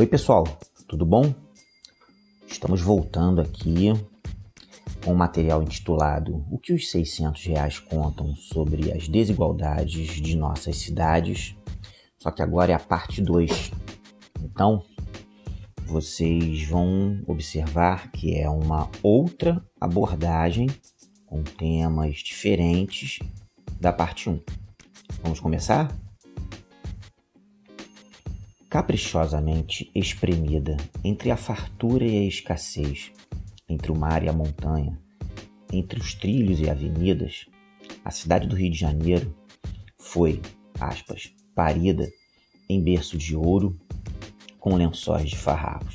Oi, pessoal, tudo bom? Estamos voltando aqui com um material intitulado O que os 600 reais contam sobre as desigualdades de nossas cidades, só que agora é a parte 2. Então, vocês vão observar que é uma outra abordagem com temas diferentes da parte 1. Vamos começar? Caprichosamente espremida entre a fartura e a escassez, entre o mar e a montanha, entre os trilhos e avenidas, a cidade do Rio de Janeiro foi, aspas, parida em berço de ouro com lençóis de farrapos.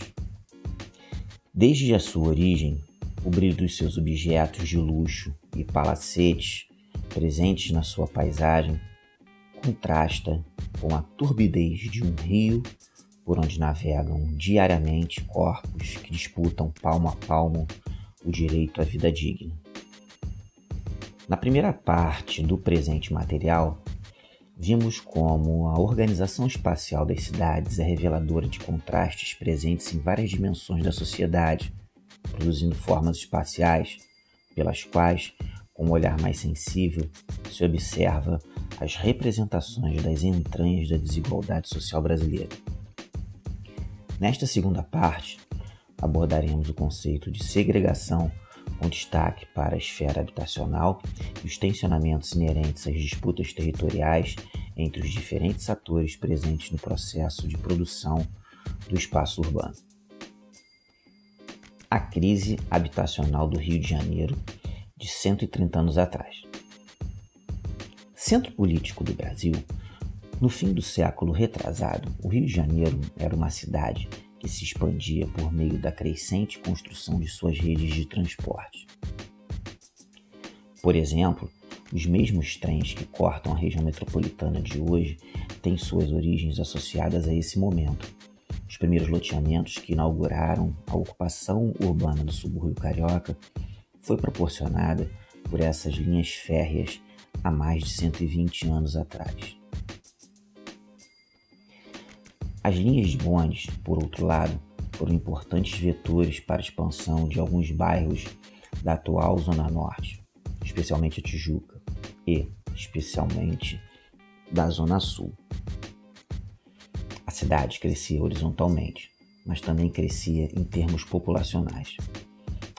Desde a sua origem, o brilho dos seus objetos de luxo e palacetes presentes na sua paisagem contrasta com a turbidez de um rio por onde navegam diariamente corpos que disputam palmo a palmo o direito à vida digna. Na primeira parte do presente material, vimos como a organização espacial das cidades é reveladora de contrastes presentes em várias dimensões da sociedade, produzindo formas espaciais pelas quais, com um olhar mais sensível, se observa as representações das entranhas da desigualdade social brasileira. Nesta segunda parte, abordaremos o conceito de segregação com destaque para a esfera habitacional e os tensionamentos inerentes às disputas territoriais entre os diferentes atores presentes no processo de produção do espaço urbano. A crise habitacional do Rio de Janeiro de 130 anos atrás. Centro político do Brasil, no fim do século retrasado, o Rio de Janeiro era uma cidade que se expandia por meio da crescente construção de suas redes de transporte. Por exemplo, os mesmos trens que cortam a região metropolitana de hoje têm suas origens associadas a esse momento. Os primeiros loteamentos que inauguraram a ocupação urbana do subúrbio carioca foi proporcionada por essas linhas férreas há mais de 120 anos atrás. As linhas de bondes, por outro lado, foram importantes vetores para a expansão de alguns bairros da atual Zona Norte, especialmente a Tijuca, e, especialmente, da Zona Sul. A cidade crescia horizontalmente, mas também crescia em termos populacionais.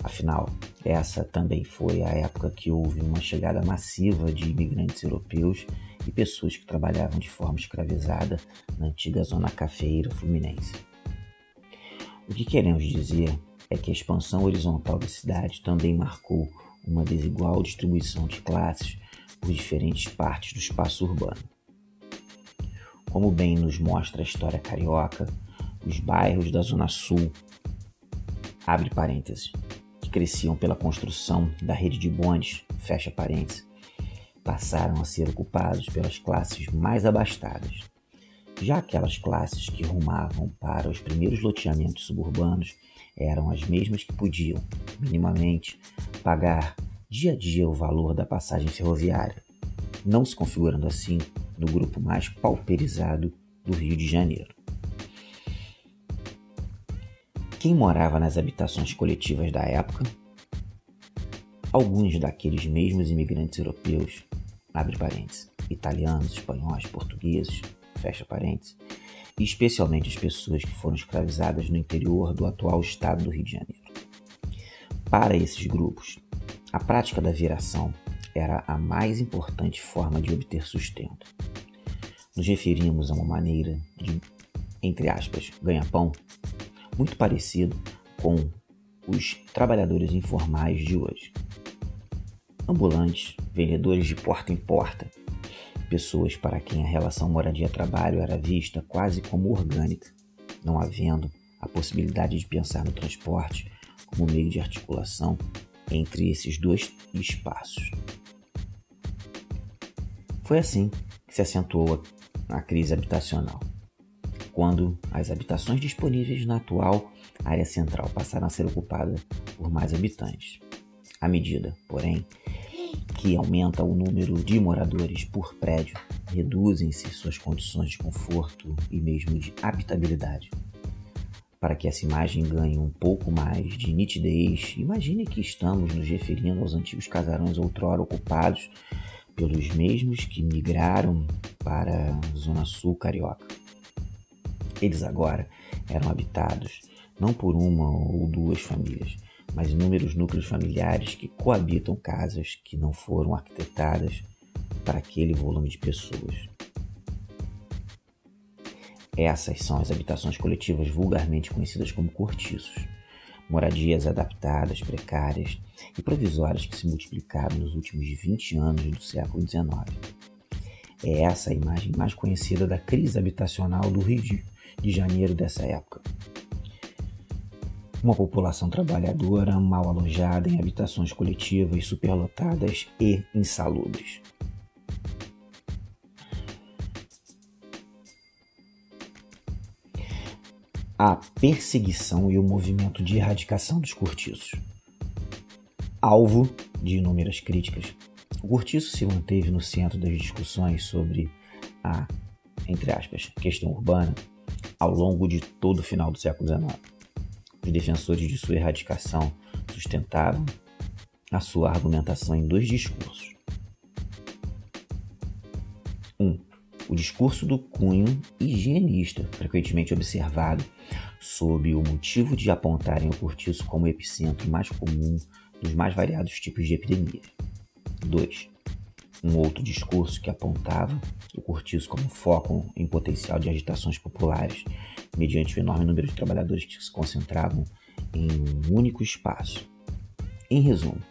Afinal, essa também foi a época que houve uma chegada massiva de imigrantes europeus e pessoas que trabalhavam de forma escravizada na antiga zona cafeira fluminense. O que queremos dizer é que a expansão horizontal da cidade também marcou uma desigual distribuição de classes por diferentes partes do espaço urbano. Como bem nos mostra a história carioca, os bairros da Zona Sul, abre parênteses, cresciam pela construção da rede de bondes, fecha parênteses, passaram a ser ocupados pelas classes mais abastadas. Já aquelas classes que rumavam para os primeiros loteamentos suburbanos eram as mesmas que podiam, minimamente, pagar dia a dia o valor da passagem ferroviária, não se configurando assim no grupo mais pauperizado do Rio de Janeiro. Quem morava nas habitações coletivas da época? Alguns daqueles mesmos imigrantes europeus, abre parênteses, italianos, espanhóis, portugueses, fecha parênteses, e especialmente as pessoas que foram escravizadas no interior do atual estado do Rio de Janeiro. Para esses grupos, a prática da viração era a mais importante forma de obter sustento. Nos referimos a uma maneira de, entre aspas, ganha-pão muito parecido com os trabalhadores informais de hoje. Ambulantes, vendedores de porta em porta, pessoas para quem a relação moradia-trabalho era vista quase como orgânica, não havendo a possibilidade de pensar no transporte como meio de articulação entre esses dois espaços. Foi assim que se acentuou a crise habitacional quando as habitações disponíveis na atual área central passaram a ser ocupadas por mais habitantes. À medida, porém, que aumenta o número de moradores por prédio, reduzem-se suas condições de conforto e mesmo de habitabilidade. Para que essa imagem ganhe um pouco mais de nitidez, imagine que estamos nos referindo aos antigos casarões outrora ocupados pelos mesmos que migraram para a Zona Sul Carioca. Eles agora eram habitados não por uma ou duas famílias, mas inúmeros núcleos familiares que coabitam casas que não foram arquitetadas para aquele volume de pessoas. Essas são as habitações coletivas vulgarmente conhecidas como cortiços, moradias adaptadas, precárias e provisórias que se multiplicaram nos últimos 20 anos do século XIX. É essa a imagem mais conhecida da crise habitacional do Rio de Janeiro dessa época. Uma população trabalhadora mal alojada em habitações coletivas superlotadas e insalubres. a perseguição e o movimento de erradicação dos cortiços. Alvo de inúmeras críticas, o cortiço se manteve no centro das discussões sobre a, entre aspas, questão urbana ao longo de todo o final do século XIX. Os defensores de sua erradicação sustentavam a sua argumentação em dois discursos. Um, o discurso do cunho higienista, frequentemente observado sob o motivo de apontarem o cortiço como o epicentro mais comum dos mais variados tipos de epidemias. 2. Um outro discurso que apontava o cortiço como foco em potencial de agitações populares, mediante o enorme número de trabalhadores que se concentravam em um único espaço. Em resumo,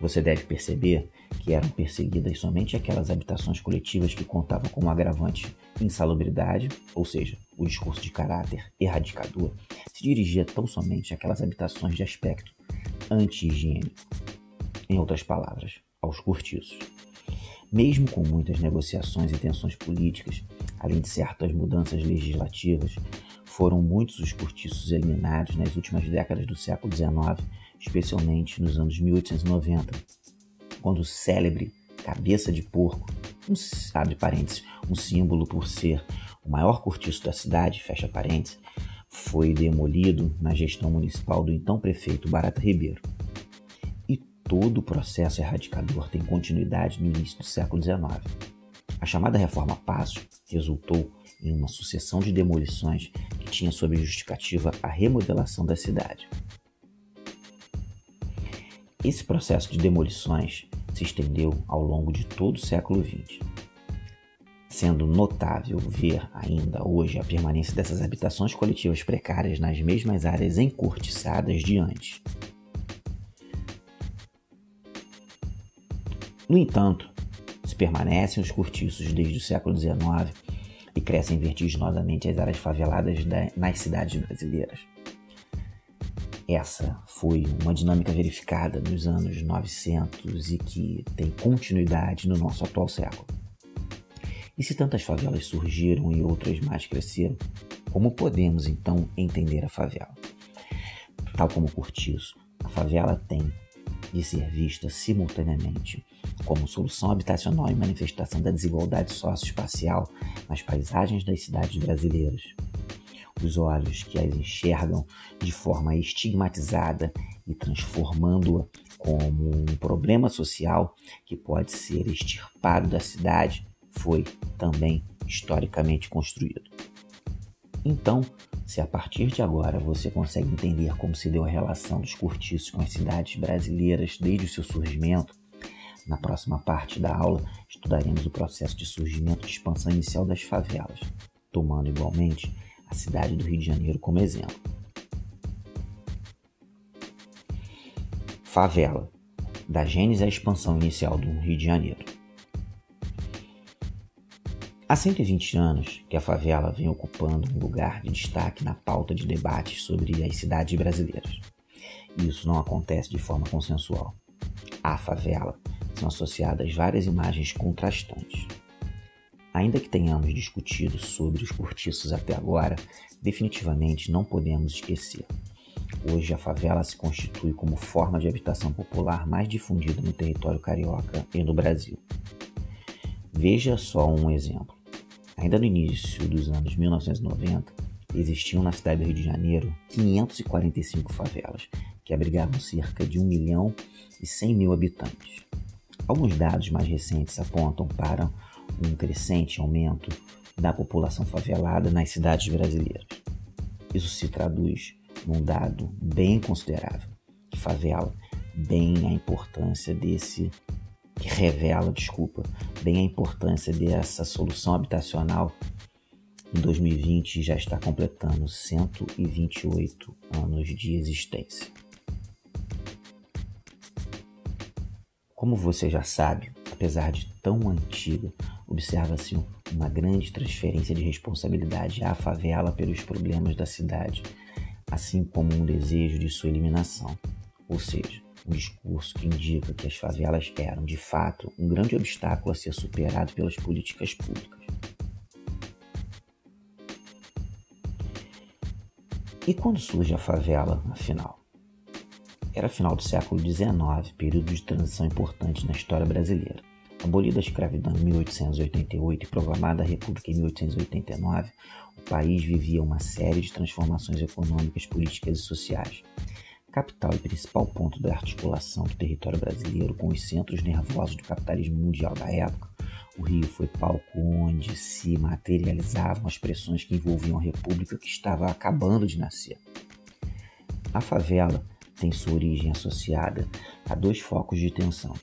você deve perceber que eram perseguidas somente aquelas habitações coletivas que contavam com um agravante insalubridade, ou seja, o discurso de caráter erradicador, se dirigia tão somente àquelas habitações de aspecto anti-higiênico. Em outras palavras, aos cortiços. Mesmo com muitas negociações e tensões políticas, além de certas mudanças legislativas, foram muitos os cortiços eliminados nas últimas décadas do século XIX, especialmente nos anos 1890, quando o célebre cabeça de porco, um, abre parênteses, um símbolo por ser o maior cortiço da cidade, fecha parênteses, foi demolido na gestão municipal do então prefeito Barata Ribeiro. Todo o processo erradicador tem continuidade no início do século XIX. A chamada Reforma Passo resultou em uma sucessão de demolições que tinha sob justificativa a remodelação da cidade. Esse processo de demolições se estendeu ao longo de todo o século XX, sendo notável ver ainda hoje a permanência dessas habitações coletivas precárias nas mesmas áreas encurtiçadas de antes. No entanto, se permanecem os cortiços desde o século XIX e crescem vertiginosamente as áreas faveladas nas cidades brasileiras. Essa foi uma dinâmica verificada nos anos 900 e que tem continuidade no nosso atual século. E se tantas favelas surgiram e outras mais cresceram, como podemos então entender a favela? Tal como o cortiço, a favela tem de ser vista simultaneamente como solução habitacional e manifestação da desigualdade socioespacial nas paisagens das cidades brasileiras os olhos que as enxergam de forma estigmatizada e transformando-a como um problema social que pode ser extirpado da cidade, foi também historicamente construído. Então, se a partir de agora você consegue entender como se deu a relação dos cortiços com as cidades brasileiras desde o seu surgimento, na próxima parte da aula estudaremos o processo de surgimento e expansão inicial das favelas, tomando igualmente a cidade do Rio de Janeiro como exemplo. Favela da gênese à expansão inicial do Rio de Janeiro. Há 120 anos que a favela vem ocupando um lugar de destaque na pauta de debates sobre as cidades brasileiras. Isso não acontece de forma consensual. À favela são associadas várias imagens contrastantes. Ainda que tenhamos discutido sobre os cortiços até agora, definitivamente não podemos esquecer. Hoje a favela se constitui como forma de habitação popular mais difundida no território carioca e no Brasil. Veja só um exemplo. Ainda no início dos anos 1990, existiam na cidade do Rio de Janeiro 545 favelas, que abrigavam cerca de 1 milhão e 100 mil habitantes. Alguns dados mais recentes apontam para um crescente aumento da população favelada nas cidades brasileiras. Isso se traduz num dado bem considerável, que favela bem a importância desse que revela, desculpa, bem a importância dessa solução habitacional em 2020 já está completando 128 anos de existência. Como você já sabe, apesar de tão antiga, observa-se uma grande transferência de responsabilidade à favela pelos problemas da cidade, assim como um desejo de sua eliminação, ou seja, um discurso que indica que as favelas eram, de fato, um grande obstáculo a ser superado pelas políticas públicas. E quando surge a favela, afinal? Era final do século XIX, período de transição importante na história brasileira. Abolida a escravidão em 1888 e proclamada a República em 1889, o país vivia uma série de transformações econômicas, políticas e sociais. Capital e principal ponto da articulação do território brasileiro com os centros nervosos do capitalismo mundial da época, o Rio foi palco onde se materializavam as pressões que envolviam a República que estava acabando de nascer. A favela tem sua origem associada a dois focos de tensão: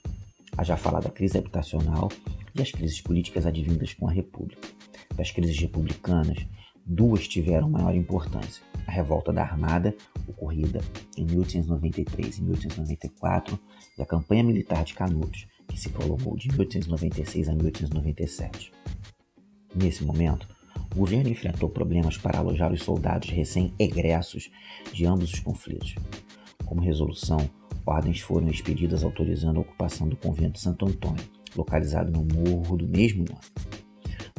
a já falada crise habitacional e as crises políticas advindas com a República. Das crises republicanas, duas tiveram maior importância: a revolta da Armada, ocorrida em 1893 e 1894, e a campanha militar de Canudos, que se prolongou de 1896 a 1897. Nesse momento, o governo enfrentou problemas para alojar os soldados recém-egressos de ambos os conflitos. Como resolução, ordens foram expedidas autorizando a ocupação do convento Santo Antônio, localizado no morro do mesmo nome.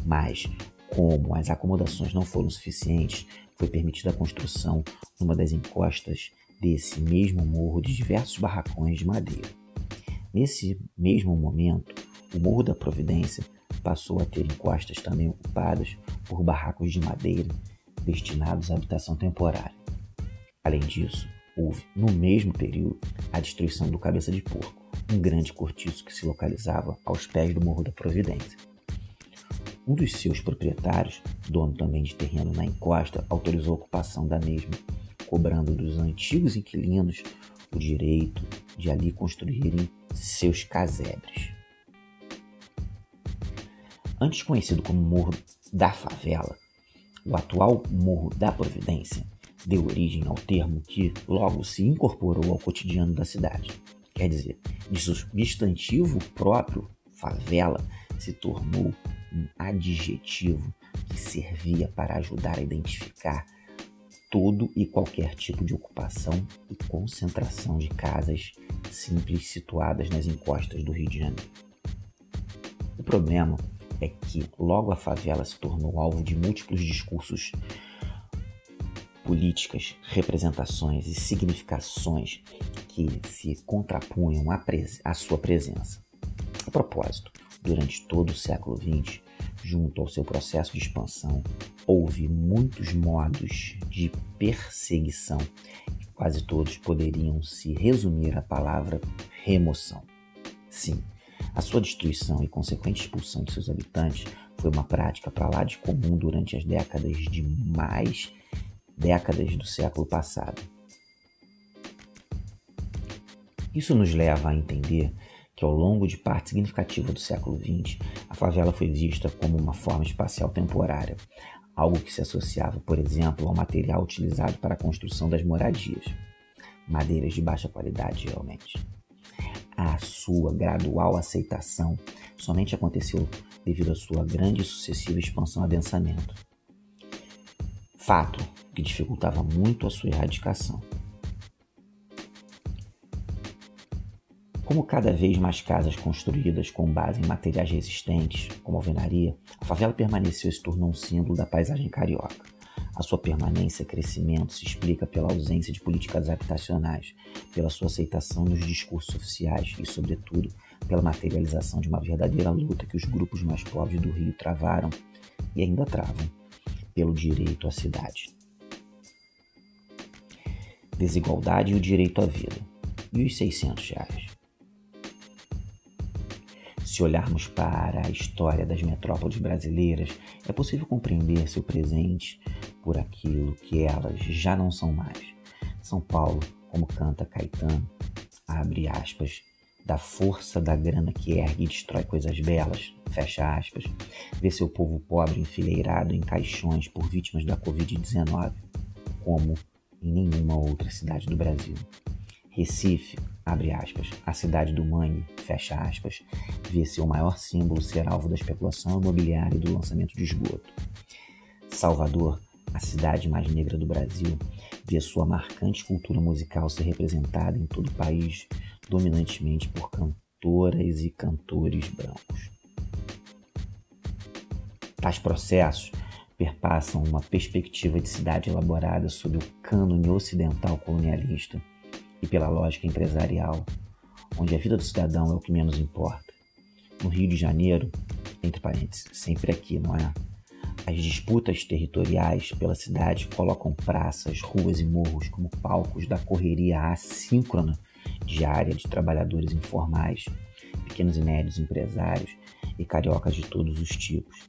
Mas, como as acomodações não foram suficientes, foi permitida a construção, numa das encostas desse mesmo morro, de diversos barracões de madeira. Nesse mesmo momento, o Morro da Providência passou a ter encostas também ocupadas por barracos de madeira destinados à habitação temporária. Além disso, houve, no mesmo período, a destruição do Cabeça de Porco, um grande cortiço que se localizava aos pés do Morro da Providência. Um dos seus proprietários, dono também de terreno na encosta, autorizou a ocupação da mesma, cobrando dos antigos inquilinos o direito de ali construírem seus casebres. Antes conhecido como Morro da Favela, o atual Morro da Providência deu origem ao termo que logo se incorporou ao cotidiano da cidade. Quer dizer, de substantivo próprio, favela se tornou um adjetivo que servia para ajudar a identificar todo e qualquer tipo de ocupação e concentração de casas simples situadas nas encostas do Rio de Janeiro. O problema é que logo a favela se tornou alvo de múltiplos discursos políticas, representações e significações que se contrapunham à, à sua presença. A propósito, durante todo o século XX, junto ao seu processo de expansão, houve muitos modos de perseguição e quase todos poderiam se resumir à palavra remoção. Sim, a sua destruição e consequente expulsão de seus habitantes foi uma prática para lá de comum durante as décadas de mais décadas do século passado. Isso nos leva a entender que ao longo de parte significativa do século XX, a favela foi vista como uma forma espacial temporária, algo que se associava, por exemplo, ao material utilizado para a construção das moradias, madeiras de baixa qualidade, geralmente. A sua gradual aceitação somente aconteceu devido à sua grande e sucessiva expansão e adensamento. Fato que dificultava muito a sua erradicação. Como cada vez mais casas construídas com base em materiais resistentes, como alvenaria, a favela permaneceu e se tornou um símbolo da paisagem carioca. A sua permanência e crescimento se explica pela ausência de políticas habitacionais, pela sua aceitação nos discursos oficiais e, sobretudo, pela materialização de uma verdadeira luta que os grupos mais pobres do Rio travaram e ainda travam pelo direito à cidade. desigualdade e o direito à vida. E os 600 reais? Se olharmos para a história das metrópoles brasileiras, é possível compreender seu presente por aquilo que elas já não são mais. São Paulo, como canta Caetano, abre aspas, da força da grana que ergue e destrói coisas belas, fecha aspas, vê seu povo pobre enfileirado em caixões por vítimas da Covid-19, como em nenhuma outra cidade do Brasil. Recife, abre aspas, a cidade do mangue, fecha aspas, vê seu maior símbolo ser alvo da especulação imobiliária e do lançamento de esgoto. Salvador, a cidade mais negra do Brasil, vê sua marcante cultura musical ser representada em todo o país, dominantemente por cantoras e cantores brancos. Tais processos perpassam uma perspectiva de cidade elaborada sob o cânone ocidental colonialista e pela lógica empresarial, onde a vida do cidadão é o que menos importa. No Rio de Janeiro, entre parênteses, sempre aqui, não é? As disputas territoriais pela cidade colocam praças, ruas e morros como palcos da correria assíncrona diária de trabalhadores informais, pequenos e médios empresários e cariocas de todos os tipos.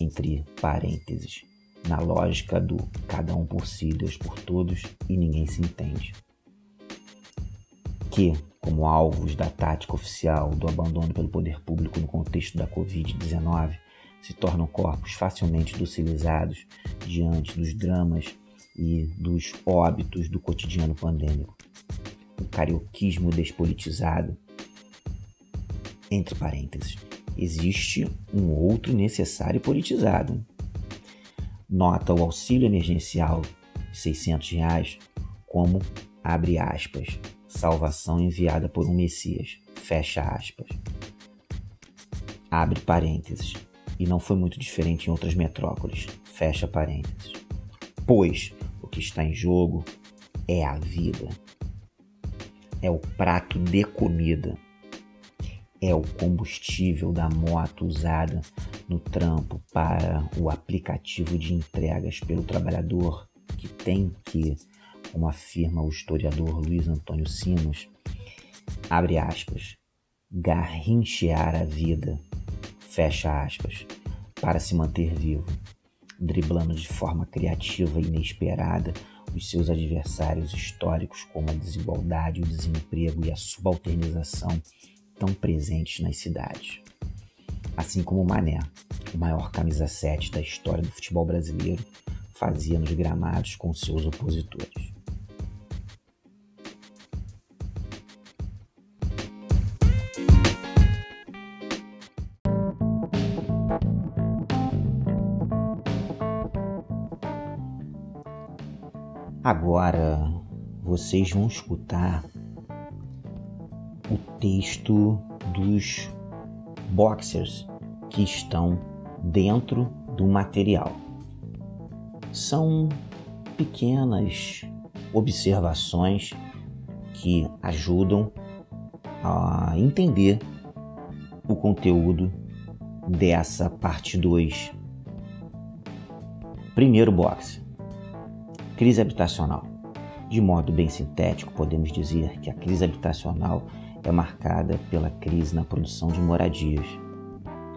Entre parênteses, na lógica do cada um por si, Deus por todos e ninguém se entende. Que, como alvos da tática oficial do abandono pelo poder público no contexto da Covid-19, se tornam corpos facilmente docilizados diante dos dramas e dos óbitos do cotidiano pandêmico. O carioquismo despolitizado. Entre parênteses, existe um outro necessário politizado. Nota o auxílio emergencial de 600 reais como, abre aspas, salvação enviada por um Messias, fecha aspas. Abre parênteses e não foi muito diferente em outras metrópoles. Fecha parênteses. Pois o que está em jogo é a vida. É o prato de comida. É o combustível da moto usada no trampo para o aplicativo de entregas pelo trabalhador que tem que, como afirma o historiador Luiz Antônio Simas, abre aspas, garrinchear a vida fecha aspas, para se manter vivo, driblando de forma criativa e inesperada os seus adversários históricos como a desigualdade, o desemprego e a subalternização tão presentes nas cidades. Assim como o Mané, o maior camisa 7 da história do futebol brasileiro, fazia nos gramados com seus opositores. Agora vocês vão escutar o texto dos boxers que estão dentro do material. São pequenas observações que ajudam a entender o conteúdo dessa parte 2. Primeiro boxe. Crise habitacional. De modo bem sintético, podemos dizer que a crise habitacional é marcada pela crise na produção de moradias,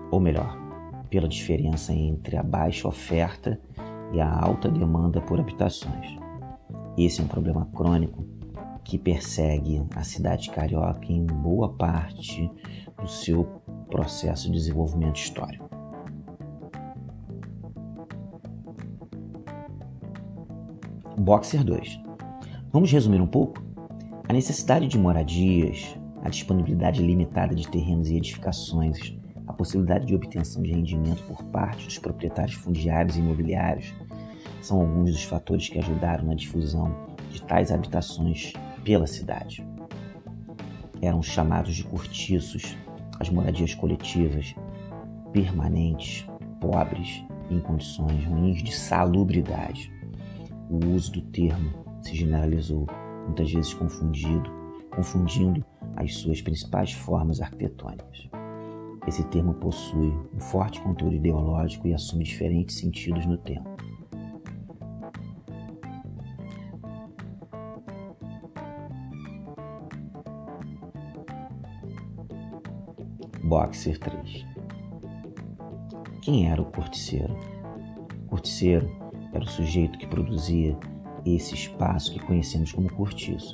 ou melhor, pela diferença entre a baixa oferta e a alta demanda por habitações. Esse é um problema crônico que persegue a cidade carioca em boa parte do seu processo de desenvolvimento histórico. Boxer 2. Vamos resumir um pouco? A necessidade de moradias, a disponibilidade limitada de terrenos e edificações, a possibilidade de obtenção de rendimento por parte dos proprietários fundiários e imobiliários são alguns dos fatores que ajudaram na difusão de tais habitações pela cidade. Eram chamados de cortiços as moradias coletivas, permanentes, pobres em condições ruins de salubridade o uso do termo se generalizou, muitas vezes confundido, confundindo as suas principais formas arquitetônicas. Esse termo possui um forte conteúdo ideológico e assume diferentes sentidos no tempo. Boxer 3 Quem era o corticeiro? O corticeiro era o sujeito que produzia esse espaço que conhecemos como cortiço,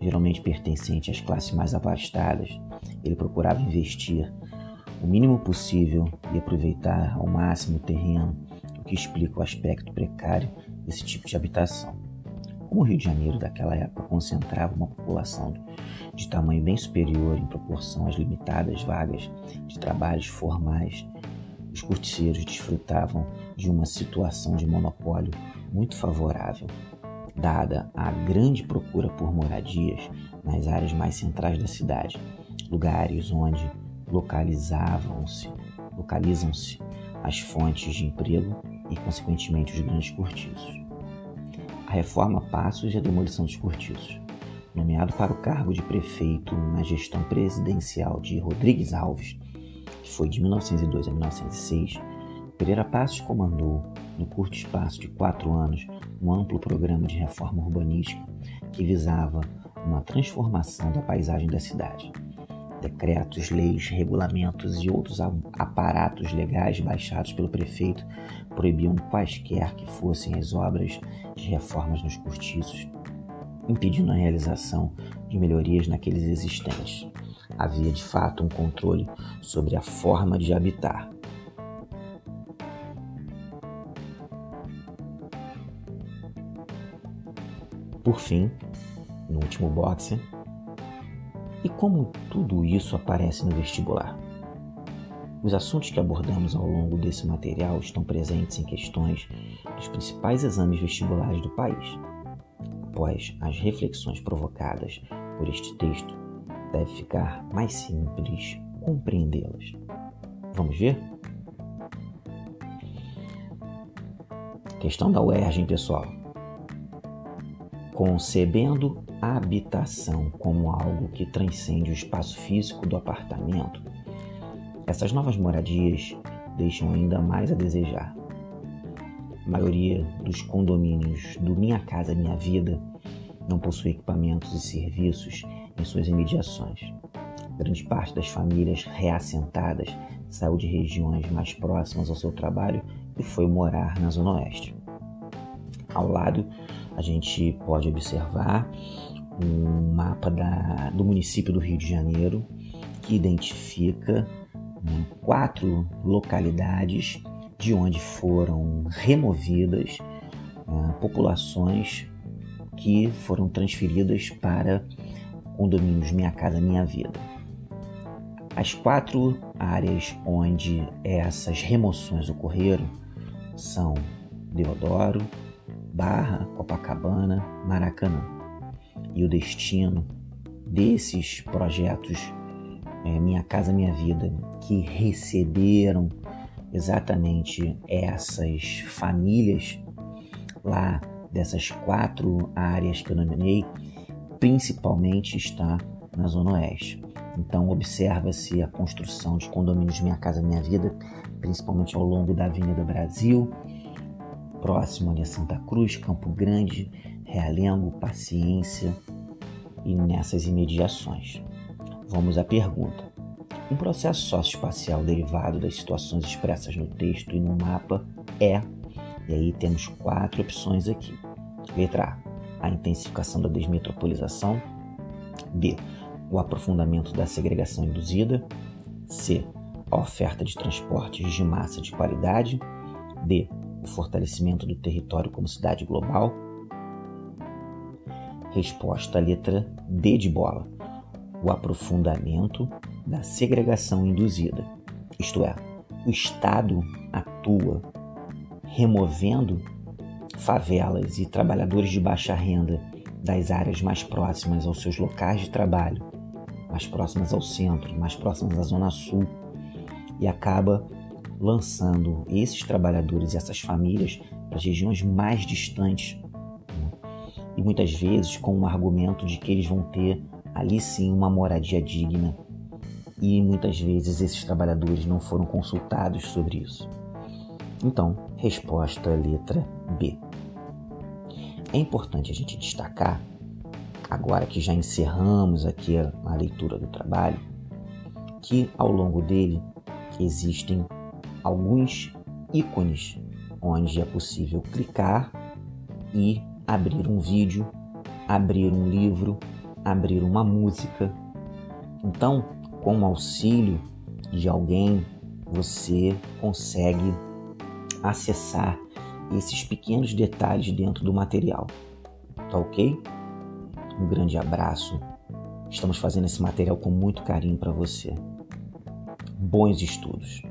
geralmente pertencente às classes mais abastadas. Ele procurava investir o mínimo possível e aproveitar ao máximo o terreno, o que explica o aspecto precário desse tipo de habitação. Como o Rio de Janeiro daquela época concentrava uma população de tamanho bem superior em proporção às limitadas vagas de trabalhos formais, os corticeiros desfrutavam de uma situação de monopólio muito favorável, dada a grande procura por moradias nas áreas mais centrais da cidade, lugares onde localizavam-se, localizam-se as fontes de emprego e, consequentemente, os grandes cortiços reforma Passos e a demolição dos cortiços. Nomeado para o cargo de prefeito na gestão presidencial de Rodrigues Alves, que foi de 1902 a 1906, Pereira Passos comandou, no curto espaço de quatro anos, um amplo programa de reforma urbanística que visava uma transformação da paisagem da cidade. Decretos, leis, regulamentos e outros aparatos legais baixados pelo prefeito proibiam quaisquer que fossem as obras de reformas nos cortiços, impedindo a realização de melhorias naqueles existentes. Havia de fato um controle sobre a forma de habitar. Por fim, no último boxe, e como tudo isso aparece no vestibular? Os assuntos que abordamos ao longo desse material estão presentes em questões dos principais exames vestibulares do país. Após as reflexões provocadas por este texto, deve ficar mais simples compreendê-las. Vamos ver? Questão da UERJ, pessoal. Concebendo a habitação como algo que transcende o espaço físico do apartamento, essas novas moradias deixam ainda mais a desejar. A maioria dos condomínios do Minha Casa Minha Vida não possui equipamentos e serviços em suas imediações. Grande parte das famílias reassentadas saiu de regiões mais próximas ao seu trabalho e foi morar na Zona Oeste. Ao lado, a gente pode observar um mapa da, do município do Rio de Janeiro que identifica né, quatro localidades de onde foram removidas uh, populações que foram transferidas para condomínios Minha Casa Minha Vida. As quatro áreas onde essas remoções ocorreram são Deodoro, Barra, Copacabana, Maracanã. E o destino desses projetos é, Minha Casa Minha Vida, que receberam exatamente essas famílias lá dessas quatro áreas que eu nominei, principalmente está na Zona Oeste. Então observa-se a construção de condomínios Minha Casa Minha Vida, principalmente ao longo da Avenida Brasil, próximo ali a Santa Cruz, Campo Grande, Realengo, Paciência e nessas imediações. Vamos à pergunta. Um processo socioespacial derivado das situações expressas no texto e no mapa é, e aí temos quatro opções aqui. Letra A, a intensificação da desmetropolização. B, o aprofundamento da segregação induzida. C, a oferta de transportes de massa de qualidade. D, o fortalecimento do território como cidade global. Resposta letra D de bola o aprofundamento da segregação induzida. Isto é, o Estado atua removendo favelas e trabalhadores de baixa renda das áreas mais próximas aos seus locais de trabalho, mais próximas ao centro, mais próximas à Zona Sul, e acaba lançando esses trabalhadores e essas famílias para as regiões mais distantes. Né? E muitas vezes com o argumento de que eles vão ter ali sim uma moradia digna. E muitas vezes esses trabalhadores não foram consultados sobre isso. Então, resposta letra B. É importante a gente destacar, agora que já encerramos aqui a, a leitura do trabalho, que ao longo dele existem alguns ícones onde é possível clicar e abrir um vídeo, abrir um livro, abrir uma música. Então, com o auxílio de alguém, você consegue acessar esses pequenos detalhes dentro do material. Tá ok? Um grande abraço. Estamos fazendo esse material com muito carinho para você. Bons estudos.